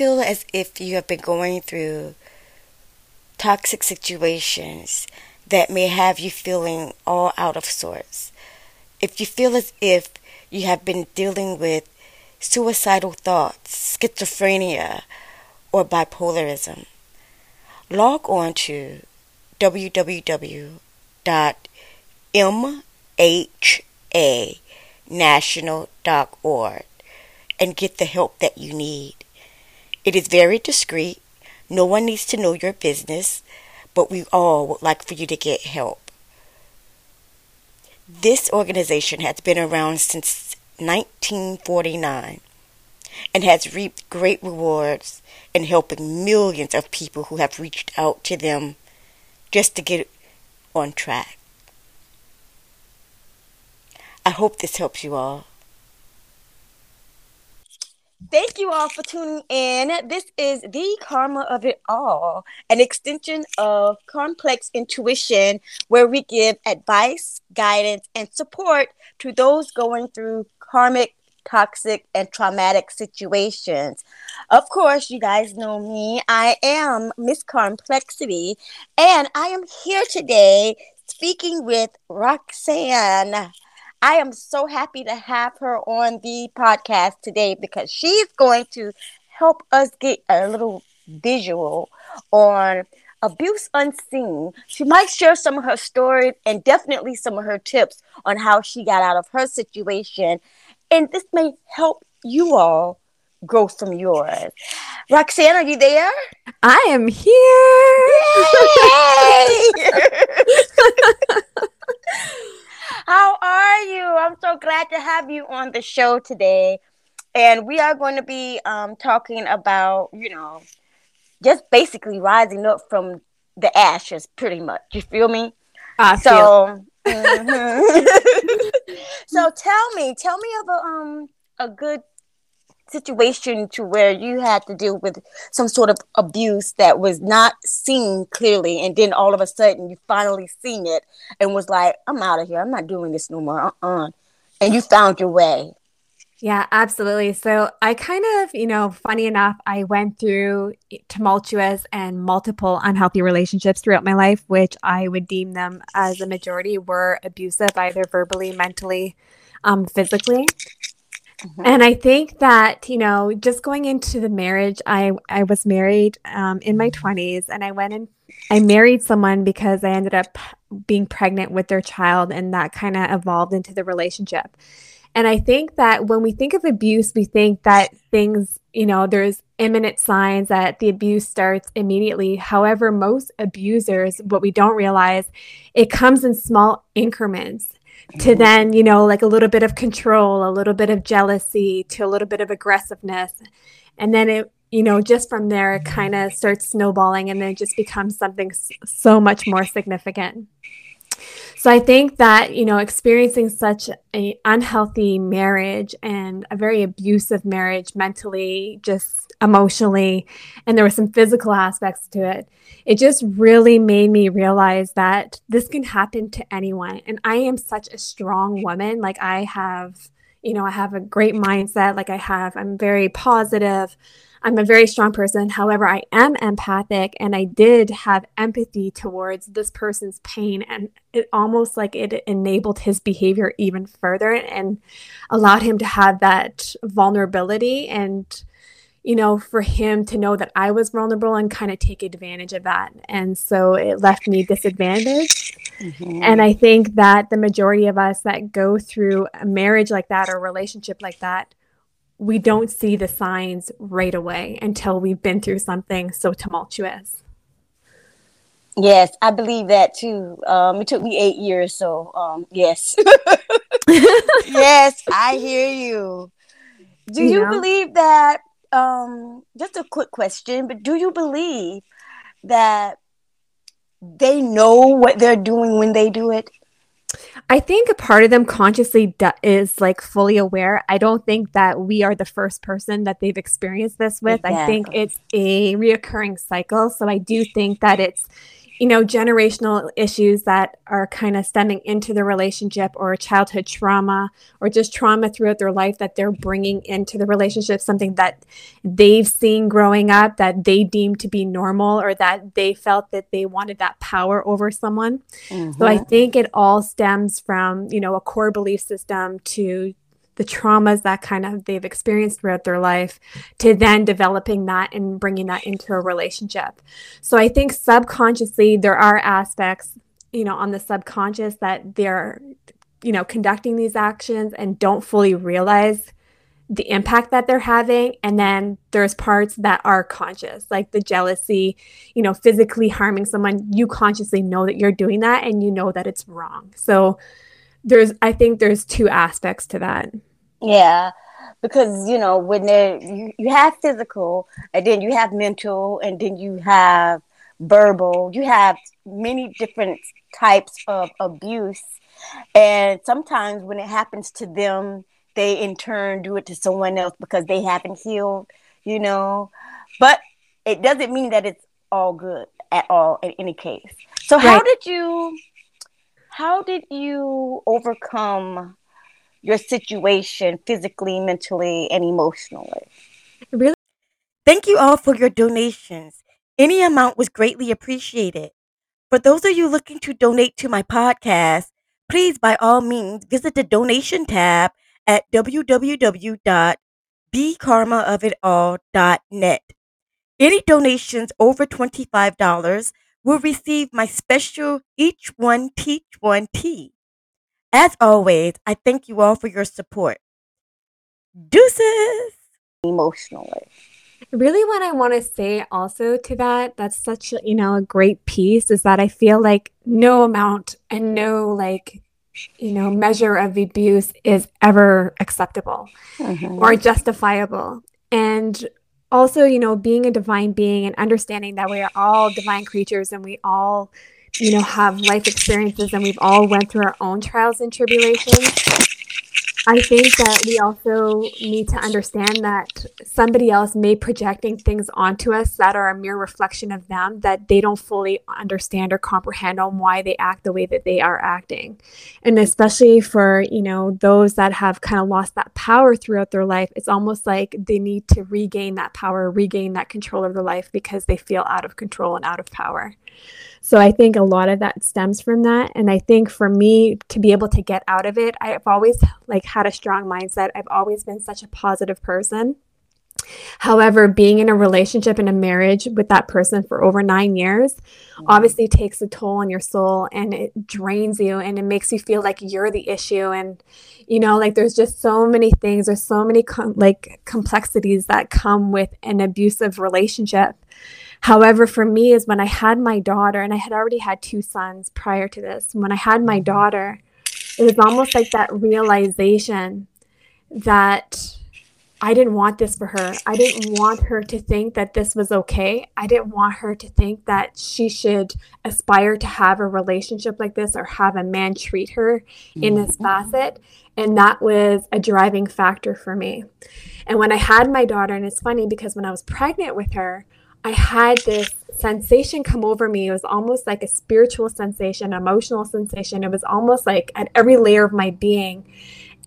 feel as if you have been going through toxic situations that may have you feeling all out of sorts, if you feel as if you have been dealing with suicidal thoughts, schizophrenia, or bipolarism, log on to www.mhanational.org and get the help that you need. It is very discreet. No one needs to know your business, but we all would like for you to get help. This organization has been around since 1949 and has reaped great rewards in helping millions of people who have reached out to them just to get on track. I hope this helps you all. Thank you all for tuning in. This is the karma of it all, an extension of complex intuition where we give advice, guidance, and support to those going through karmic, toxic, and traumatic situations. Of course, you guys know me. I am Miss Complexity, and I am here today speaking with Roxanne. I am so happy to have her on the podcast today because she's going to help us get a little visual on abuse unseen. She might share some of her stories and definitely some of her tips on how she got out of her situation. And this may help you all grow from yours. Roxanne, are you there? I am here. Are you? I'm so glad to have you on the show today. And we are going to be um, talking about, you know, just basically rising up from the ashes, pretty much. You feel me? I so, mm-hmm. so tell me, tell me of a um a good situation to where you had to deal with some sort of abuse that was not seen clearly and then all of a sudden you finally seen it and was like i'm out of here i'm not doing this no more uh-uh and you found your way yeah, absolutely. So I kind of, you know, funny enough, I went through tumultuous and multiple unhealthy relationships throughout my life, which I would deem them as a majority were abusive, either verbally, mentally, um, physically. Mm-hmm. And I think that, you know, just going into the marriage, I, I was married um, in my 20s and I went and I married someone because I ended up being pregnant with their child and that kind of evolved into the relationship. And I think that when we think of abuse, we think that things, you know, there's imminent signs that the abuse starts immediately. However, most abusers, what we don't realize, it comes in small increments to then, you know, like a little bit of control, a little bit of jealousy, to a little bit of aggressiveness. And then it, you know, just from there, it kind of starts snowballing and then it just becomes something so much more significant. So I think that, you know, experiencing such an unhealthy marriage and a very abusive marriage mentally, just emotionally, and there were some physical aspects to it, it just really made me realize that this can happen to anyone. And I am such a strong woman. Like I have, you know, I have a great mindset. Like I have, I'm very positive. I'm a very strong person. However, I am empathic and I did have empathy towards this person's pain. And it almost like it enabled his behavior even further and allowed him to have that vulnerability and, you know, for him to know that I was vulnerable and kind of take advantage of that. And so it left me disadvantaged. Mm-hmm. And I think that the majority of us that go through a marriage like that or a relationship like that we don't see the signs right away until we've been through something so tumultuous. Yes, I believe that too. Um, it took me eight years, so um, yes, yes, I hear you. Do you, you know? believe that? Um, just a quick question, but do you believe that they know what they're doing when they do it? I think a part of them consciously is like fully aware. I don't think that we are the first person that they've experienced this with. Exactly. I think it's a reoccurring cycle. So I do think that it's you know, generational issues that are kind of stemming into the relationship or childhood trauma or just trauma throughout their life that they're bringing into the relationship, something that they've seen growing up that they deem to be normal or that they felt that they wanted that power over someone. Mm-hmm. So I mm-hmm. think it all stems from, you know, a core belief system to the traumas that kind of they've experienced throughout their life to then developing that and bringing that into a relationship. So I think subconsciously there are aspects, you know, on the subconscious that they're, you know, conducting these actions and don't fully realize the impact that they're having. And then there's parts that are conscious like the jealousy you know physically harming someone. You consciously know that you're doing that and you know that it's wrong. So there's i think there's two aspects to that yeah, because you know when there you, you have physical, and then you have mental, and then you have verbal. You have many different types of abuse, and sometimes when it happens to them, they in turn do it to someone else because they haven't healed. You know, but it doesn't mean that it's all good at all in any case. So right. how did you how did you overcome your situation physically, mentally, and emotionally. Really? Thank you all for your donations. Any amount was greatly appreciated. For those of you looking to donate to my podcast, please by all means visit the donation tab at www.thekarmaofitall.net. Any donations over $25 will receive my special Each One Teach One tea. As always, I thank you all for your support. Deuces! Emotionally. Really, what I want to say also to that, that's such, you know, a great piece is that I feel like no amount and no, like, you know, measure of abuse is ever acceptable mm-hmm. or justifiable. And also, you know, being a divine being and understanding that we are all divine creatures and we all you know have life experiences and we've all went through our own trials and tribulations i think that we also need to understand that somebody else may projecting things onto us that are a mere reflection of them that they don't fully understand or comprehend on why they act the way that they are acting. And especially for you know those that have kind of lost that power throughout their life it's almost like they need to regain that power regain that control of their life because they feel out of control and out of power so I think a lot of that stems from that. And I think for me to be able to get out of it, I've always like had a strong mindset. I've always been such a positive person. However, being in a relationship and a marriage with that person for over nine years mm-hmm. obviously takes a toll on your soul and it drains you and it makes you feel like you're the issue. And, you know, like there's just so many things, there's so many com- like complexities that come with an abusive relationship. However, for me, is when I had my daughter, and I had already had two sons prior to this, when I had my daughter, it was almost like that realization that I didn't want this for her. I didn't want her to think that this was okay. I didn't want her to think that she should aspire to have a relationship like this or have a man treat her in this mm-hmm. facet. And that was a driving factor for me. And when I had my daughter, and it's funny because when I was pregnant with her, I had this sensation come over me. It was almost like a spiritual sensation, emotional sensation. It was almost like at every layer of my being.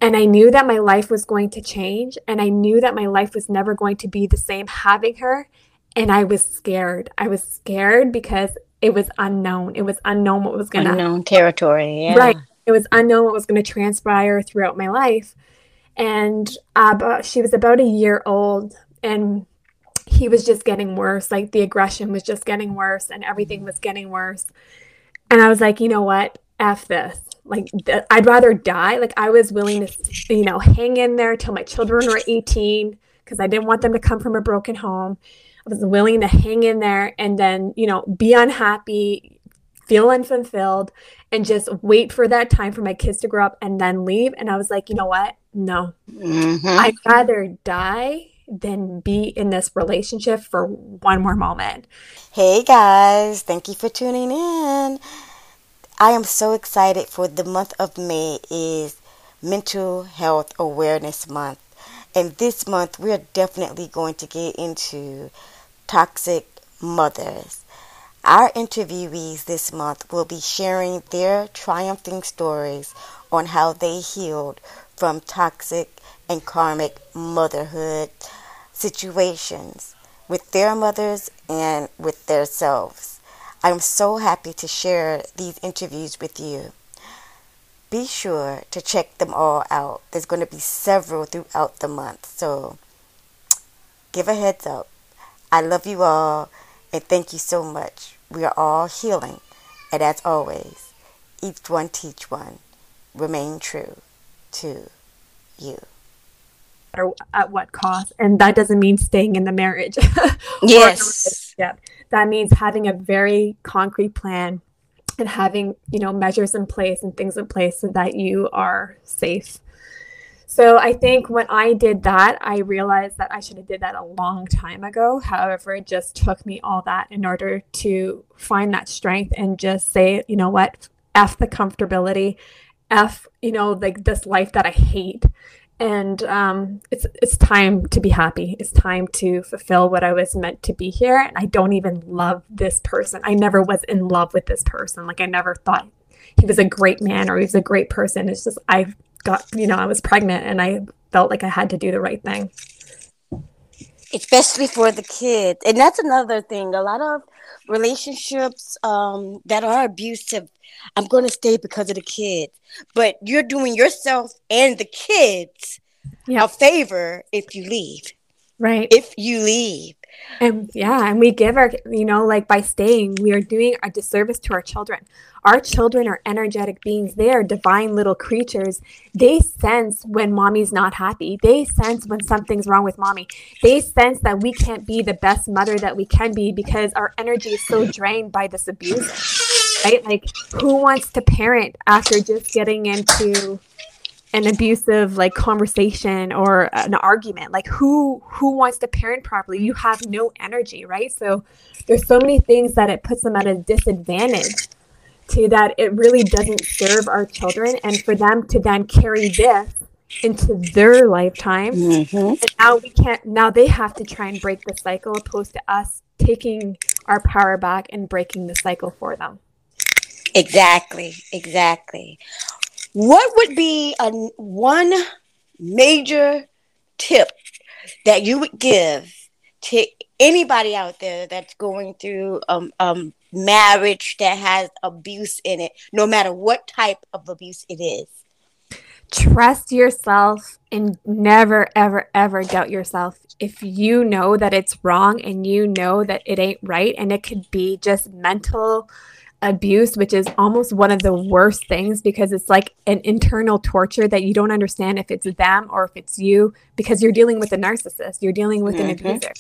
And I knew that my life was going to change. And I knew that my life was never going to be the same having her. And I was scared. I was scared because it was unknown. It was unknown what was going to unknown territory. Yeah. Right. It was unknown what was going to transpire throughout my life. And uh, she was about a year old. And he was just getting worse. Like the aggression was just getting worse and everything was getting worse. And I was like, you know what? F this. Like, th- I'd rather die. Like, I was willing to, you know, hang in there till my children were 18 because I didn't want them to come from a broken home. I was willing to hang in there and then, you know, be unhappy, feel unfulfilled, and just wait for that time for my kids to grow up and then leave. And I was like, you know what? No. Mm-hmm. I'd rather die than be in this relationship for one more moment. Hey guys, thank you for tuning in. I am so excited for the month of May is Mental Health Awareness Month. And this month we're definitely going to get into toxic mothers. Our interviewees this month will be sharing their triumphing stories on how they healed from toxic and karmic motherhood situations with their mothers and with themselves. I'm so happy to share these interviews with you. Be sure to check them all out. There's going to be several throughout the month, so give a heads up. I love you all and thank you so much. We are all healing, and as always, each one teach one. Remain true to you matter at what cost. And that doesn't mean staying in the marriage. yes. Yeah. That means having a very concrete plan and having, you know, measures in place and things in place so that you are safe. So I think when I did that, I realized that I should have did that a long time ago. However, it just took me all that in order to find that strength and just say, you know what, F the comfortability, F, you know, like this life that I hate and um, it's it's time to be happy. It's time to fulfill what I was meant to be here. And I don't even love this person. I never was in love with this person. Like I never thought he was a great man or he was a great person. It's just I got you know I was pregnant and I felt like I had to do the right thing. Especially for the kids, and that's another thing. A lot of relationships um, that are abusive I'm going to stay because of the kids. But you're doing yourself and the kids yep. a favor if you leave. Right. If you leave. And yeah, and we give our, you know, like by staying, we are doing a disservice to our children. Our children are energetic beings. They are divine little creatures. They sense when mommy's not happy. They sense when something's wrong with mommy. They sense that we can't be the best mother that we can be because our energy is so drained by this abuse right? Like, who wants to parent after just getting into an abusive like conversation or an argument. Like who who wants to parent properly? You have no energy right? So there's so many things that it puts them at a disadvantage to that it really doesn't serve our children and for them to then carry this into their lifetime. Mm-hmm. and now we can't now they have to try and break the cycle opposed to us taking our power back and breaking the cycle for them. Exactly, exactly. What would be a one major tip that you would give to anybody out there that's going through um, um marriage that has abuse in it, no matter what type of abuse it is? Trust yourself and never, ever, ever doubt yourself. If you know that it's wrong and you know that it ain't right, and it could be just mental abuse, which is almost one of the worst things because it's like an internal torture that you don't understand if it's them or if it's you because you're dealing with a narcissist, you're dealing with mm-hmm. an abuser.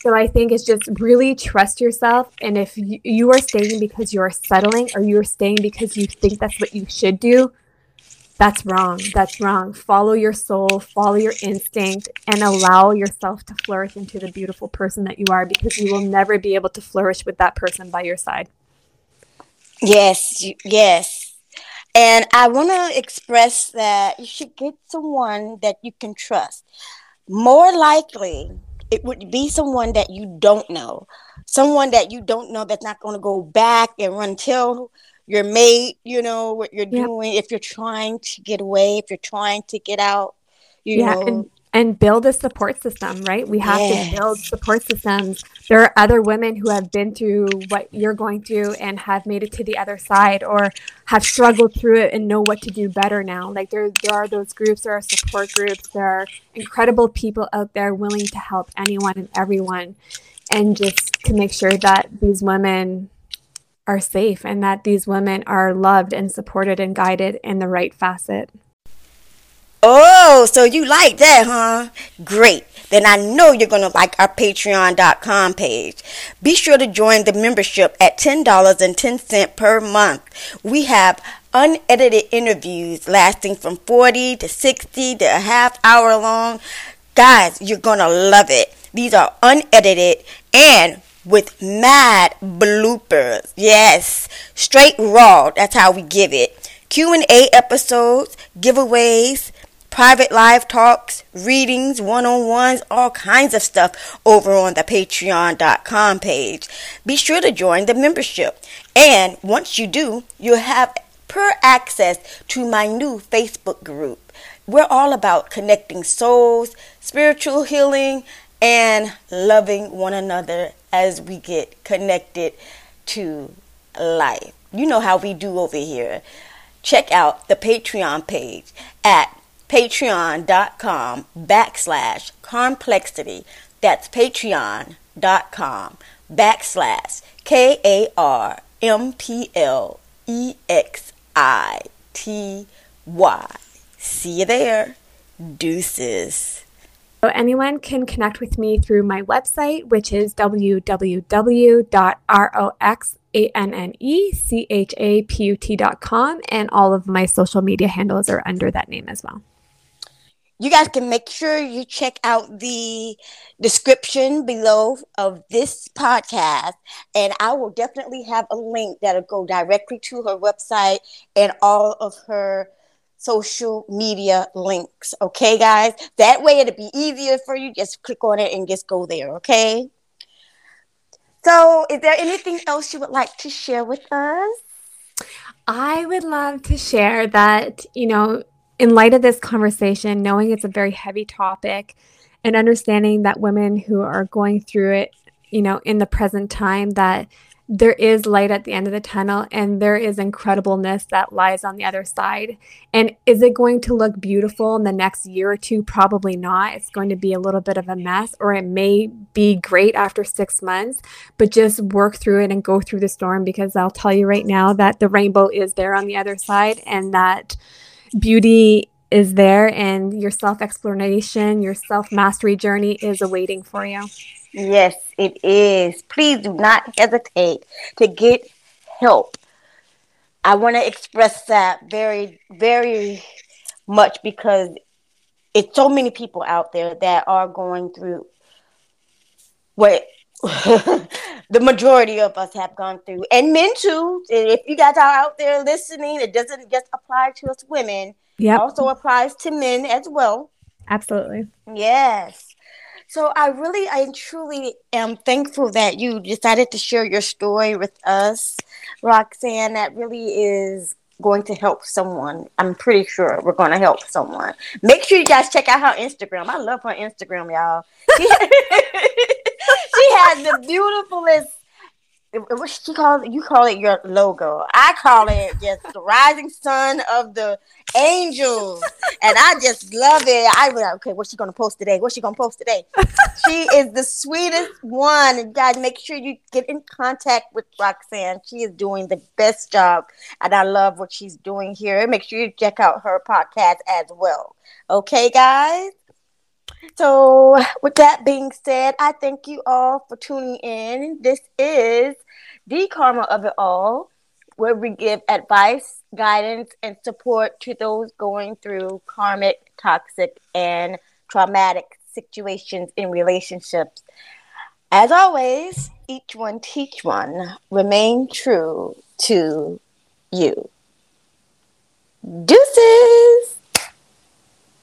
So I think it's just really trust yourself. And if you, you are staying because you're settling or you're staying because you think that's what you should do, that's wrong. That's wrong. Follow your soul, follow your instinct, and allow yourself to flourish into the beautiful person that you are because you will never be able to flourish with that person by your side. Yes, yes. And I want to express that you should get someone that you can trust. More likely, it would be someone that you don't know, someone that you don't know that's not going to go back and run till your mate, you know, what you're doing. If you're trying to get away, if you're trying to get out, you yeah, know. And- and build a support system, right? We have yes. to build support systems. There are other women who have been through what you're going through and have made it to the other side or have struggled through it and know what to do better now. Like there there are those groups, there are support groups, there are incredible people out there willing to help anyone and everyone and just to make sure that these women are safe and that these women are loved and supported and guided in the right facet. Oh, so you like that, huh? Great. Then I know you're going to like our patreon.com page. Be sure to join the membership at $10.10 per month. We have unedited interviews lasting from 40 to 60 to a half hour long. Guys, you're going to love it. These are unedited and with mad bloopers. Yes, straight raw. That's how we give it. Q&A episodes, giveaways, private live talks, readings, one on ones, all kinds of stuff over on the patreon.com page. Be sure to join the membership. And once you do, you'll have per access to my new Facebook group. We're all about connecting souls, spiritual healing, and loving one another as we get connected to life. You know how we do over here. Check out the Patreon page at patreon.com backslash complexity. That's patreon.com backslash K A R M P L E X I T Y. See you there. Deuces. So anyone can connect with me through my website, which is www.roxannechaput.com, and all of my social media handles are under that name as well you guys can make sure you check out the description below of this podcast and i will definitely have a link that'll go directly to her website and all of her social media links okay guys? That way it'll be easier for you. Just click on it and just go there okay? So is there anything else you would like to share with us? I would love to share that, you know, in light of this conversation, knowing it's a very heavy topic and understanding that women who are going through it, you know, in the present time, that there is light at the end of the tunnel and there is incredibleness that lies on the other side. And is it going to look beautiful in the next year or two? Probably not. It's going to be a little bit of a mess, or it may be great after six months, but just work through it and go through the storm because I'll tell you right now that the rainbow is there on the other side and that beauty is there and your self exploration, your self mastery journey is awaiting for you. Yes, it is. Please do not hesitate to get help. I want to express that very, very much because it's so many people out there that are going through what the majority of us have gone through, and men too. If you guys are out there listening, it doesn't just apply to us women. Yeah, also applies to men as well. Absolutely. Yes. So I really, I truly am thankful that you decided to share your story with us, Roxanne. That really is going to help someone. I'm pretty sure we're going to help someone. Make sure you guys check out her Instagram. I love her Instagram, y'all. she has the beautifulest what she calls it, you call it your logo. I call it just the rising sun of the angels. and I just love it. I was like, okay, what's she gonna post today? What's she gonna post today? she is the sweetest one. And guys, make sure you get in contact with Roxanne. She is doing the best job. And I love what she's doing here. Make sure you check out her podcast as well. Okay, guys? So, with that being said, I thank you all for tuning in. This is the karma of it all, where we give advice, guidance, and support to those going through karmic, toxic, and traumatic situations in relationships. As always, each one teach one. Remain true to you. Deuces!